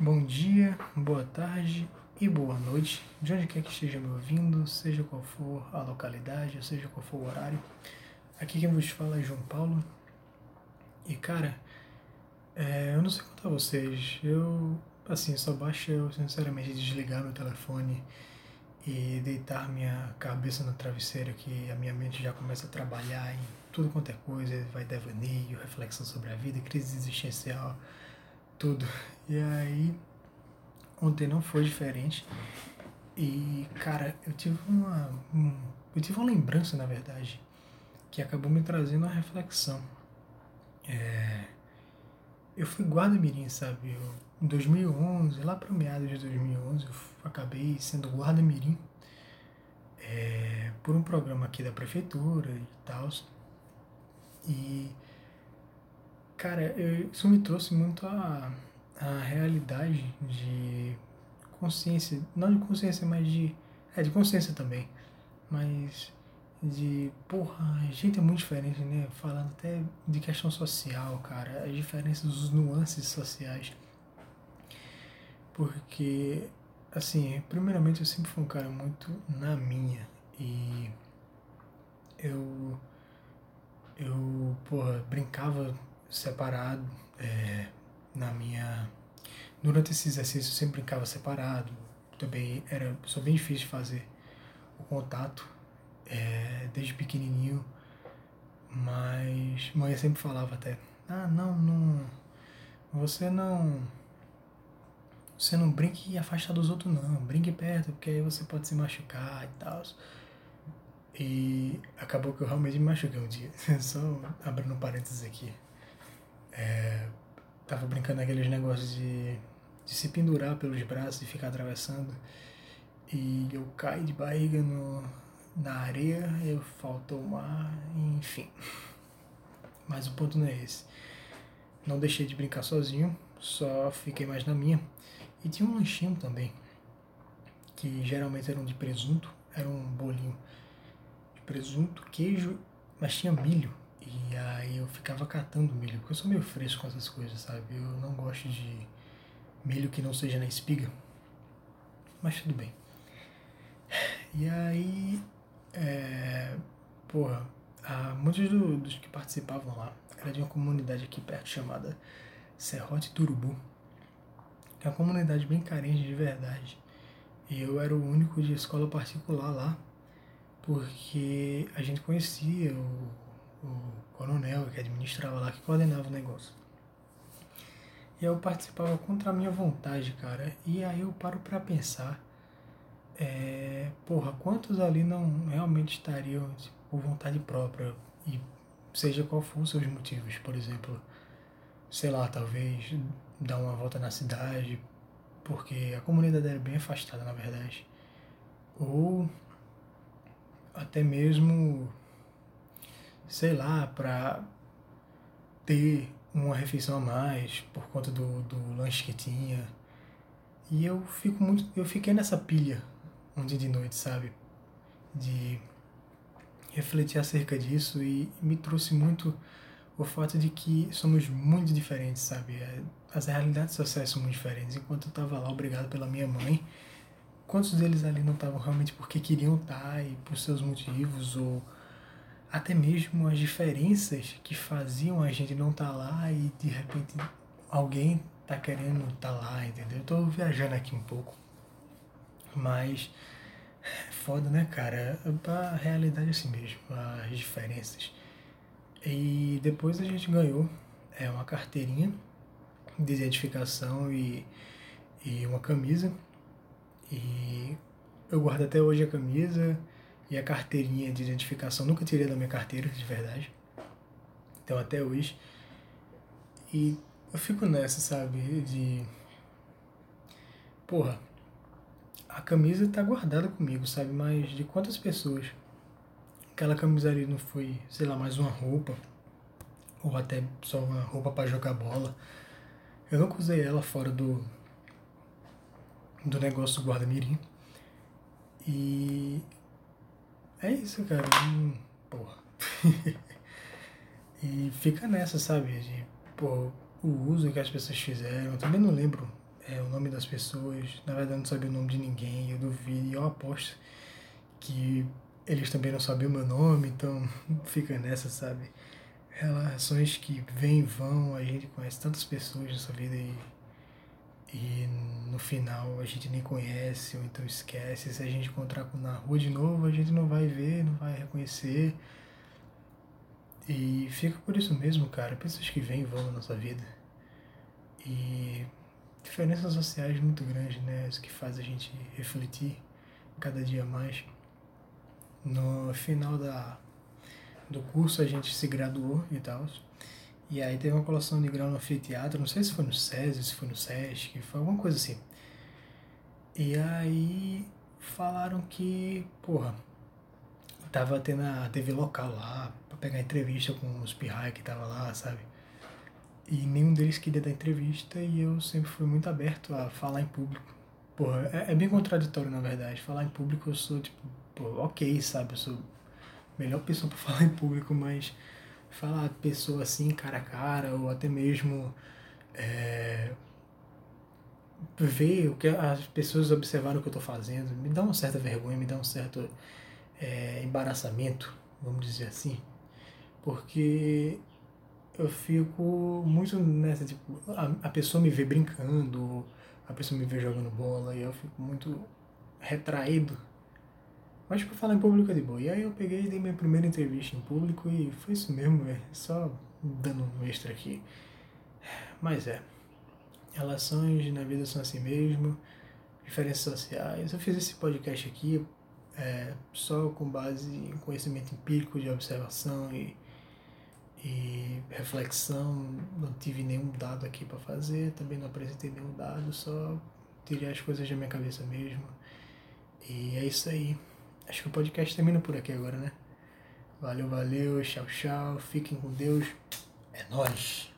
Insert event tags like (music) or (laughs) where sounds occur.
Bom dia, boa tarde e boa noite, de onde quer que esteja me ouvindo, seja qual for a localidade, seja qual for o horário. Aqui quem vos fala é João Paulo. E cara, é, eu não sei contar vocês, eu assim, só basta eu sinceramente desligar meu telefone e deitar minha cabeça no travesseiro que a minha mente já começa a trabalhar em tudo quanto é coisa, vai devaneio, reflexão sobre a vida, crise existencial tudo. E aí, ontem não foi diferente. E, cara, eu tive uma. Um, eu tive uma lembrança, na verdade, que acabou me trazendo uma reflexão. É, eu fui guarda-mirim, sabe? Eu, em 2011, lá para meados de 2011, eu acabei sendo guarda-mirim é, por um programa aqui da prefeitura e tal. E Cara, eu, isso me trouxe muito a, a realidade de consciência, não de consciência, mas de. É, de consciência também. Mas de. Porra, a gente é muito diferente, né? Falando até de questão social, cara. As diferenças, os nuances sociais. Porque, assim, primeiramente eu sempre fui um cara muito na minha. E eu. Eu, porra, brincava separado. É, na minha. Durante esse exercício eu sempre brincava separado. Também era só bem difícil de fazer o contato é, desde pequenininho. Mas mãe sempre falava até, ah não, não. Você não. Você não brinque afastar dos outros não, brinque perto, porque aí você pode se machucar e tal. E acabou que eu realmente me machuquei um dia. (laughs) Só abrindo um parênteses aqui. É, tava brincando aqueles negócios de, de se pendurar pelos braços e ficar atravessando. E eu caí de barriga no, na areia, eu faltou o mar, enfim. Mas o ponto não é esse. Não deixei de brincar sozinho, só fiquei mais na minha. E tinha um lanchinho também, que geralmente era um de presunto, era um bolinho de presunto, queijo, mas tinha milho. E aí eu ficava catando milho, porque eu sou meio fresco com essas coisas, sabe? Eu não gosto de milho que não seja na espiga. Mas tudo bem. E aí, é, porra, a, muitos do, dos que participavam lá era de uma comunidade aqui perto chamada Serrote Turubu, que é uma comunidade bem carente de verdade. E eu era o único de escola particular lá, porque a gente conhecia o o coronel que administrava lá, que coordenava o negócio. E eu participava contra a minha vontade, cara. E aí eu paro para pensar, é, porra, quantos ali não realmente estariam tipo, por vontade própria e seja qual for os seus motivos, por exemplo, sei lá, talvez dar uma volta na cidade, porque a comunidade era bem afastada, na verdade. Ou até mesmo sei lá, para ter uma refeição a mais por conta do, do lanche que tinha. E eu fico muito, eu fiquei nessa pilha dia de noite, sabe? De refletir acerca disso e me trouxe muito o fato de que somos muito diferentes, sabe? É, as realidades sociais são muito diferentes. Enquanto eu estava lá, obrigado pela minha mãe, quantos deles ali não estavam realmente porque queriam estar e por seus motivos ou até mesmo as diferenças que faziam a gente não estar tá lá e de repente alguém tá querendo estar tá lá, entendeu? Eu tô viajando aqui um pouco, mas é foda, né, cara? A realidade é assim mesmo, as diferenças. E depois a gente ganhou é, uma carteirinha de identificação e, e uma camisa. E eu guardo até hoje a camisa e a carteirinha de identificação. Nunca tirei da minha carteira, de verdade. Então, até hoje. E eu fico nessa, sabe? De. Porra, a camisa tá guardada comigo, sabe? Mas de quantas pessoas aquela camisa ali não foi, sei lá, mais uma roupa, ou até só uma roupa para jogar bola. Eu nunca usei ela fora do, do negócio do guarda-mirim. E é isso, cara. Hum, porra. (laughs) e fica nessa, sabe? De, pô, o uso que as pessoas fizeram. Eu também não lembro é, o nome das pessoas. Na verdade, eu não sabia o nome de ninguém. Eu duvido e eu aposto que eles também não sabiam o meu nome, então (laughs) fica nessa, sabe? Relações que vêm e vão, a gente conhece tantas pessoas nessa vida e, e no final a gente nem conhece ou então esquece. Se a gente encontrar na rua de novo, a gente não vai ver, não vai reconhecer. E fica por isso mesmo, cara. Pessoas que vêm e vão na nossa vida. E diferenças sociais muito grandes, né? Isso que faz a gente refletir cada dia mais. No final da, do curso a gente se graduou e tal. E aí teve uma colação de grau no anfiteatro, não sei se foi no SESI, se foi no SESC, foi alguma coisa assim. E aí falaram que, porra, tava tendo a TV local lá, pra pegar entrevista com os pirrai que tava lá, sabe? E nenhum deles queria dar entrevista e eu sempre fui muito aberto a falar em público. Porra, é, é bem contraditório na verdade. Falar em público eu sou tipo, ok, sabe? Eu sou a melhor pessoa para (laughs) falar em público, mas falar pessoa assim, cara a cara, ou até mesmo é, ver o que as pessoas observaram o que eu tô fazendo, me dá uma certa vergonha, me dá um certo é, embaraçamento, vamos dizer assim. Porque eu fico muito nessa, tipo, a, a pessoa me vê brincando, a pessoa me vê jogando bola e eu fico muito retraído. Mas pra falar em público é de boa. E aí eu peguei e dei minha primeira entrevista em público e foi isso mesmo, velho. Só dando um extra aqui. Mas é. Relações na vida são assim mesmo. Diferenças sociais. Eu fiz esse podcast aqui é, só com base em conhecimento empírico de observação e e reflexão, não tive nenhum dado aqui para fazer, também não apresentei nenhum dado, só tirei as coisas da minha cabeça mesmo. E é isso aí. Acho que o podcast termina por aqui agora, né? Valeu, valeu, tchau, tchau, fiquem com Deus. É nóis!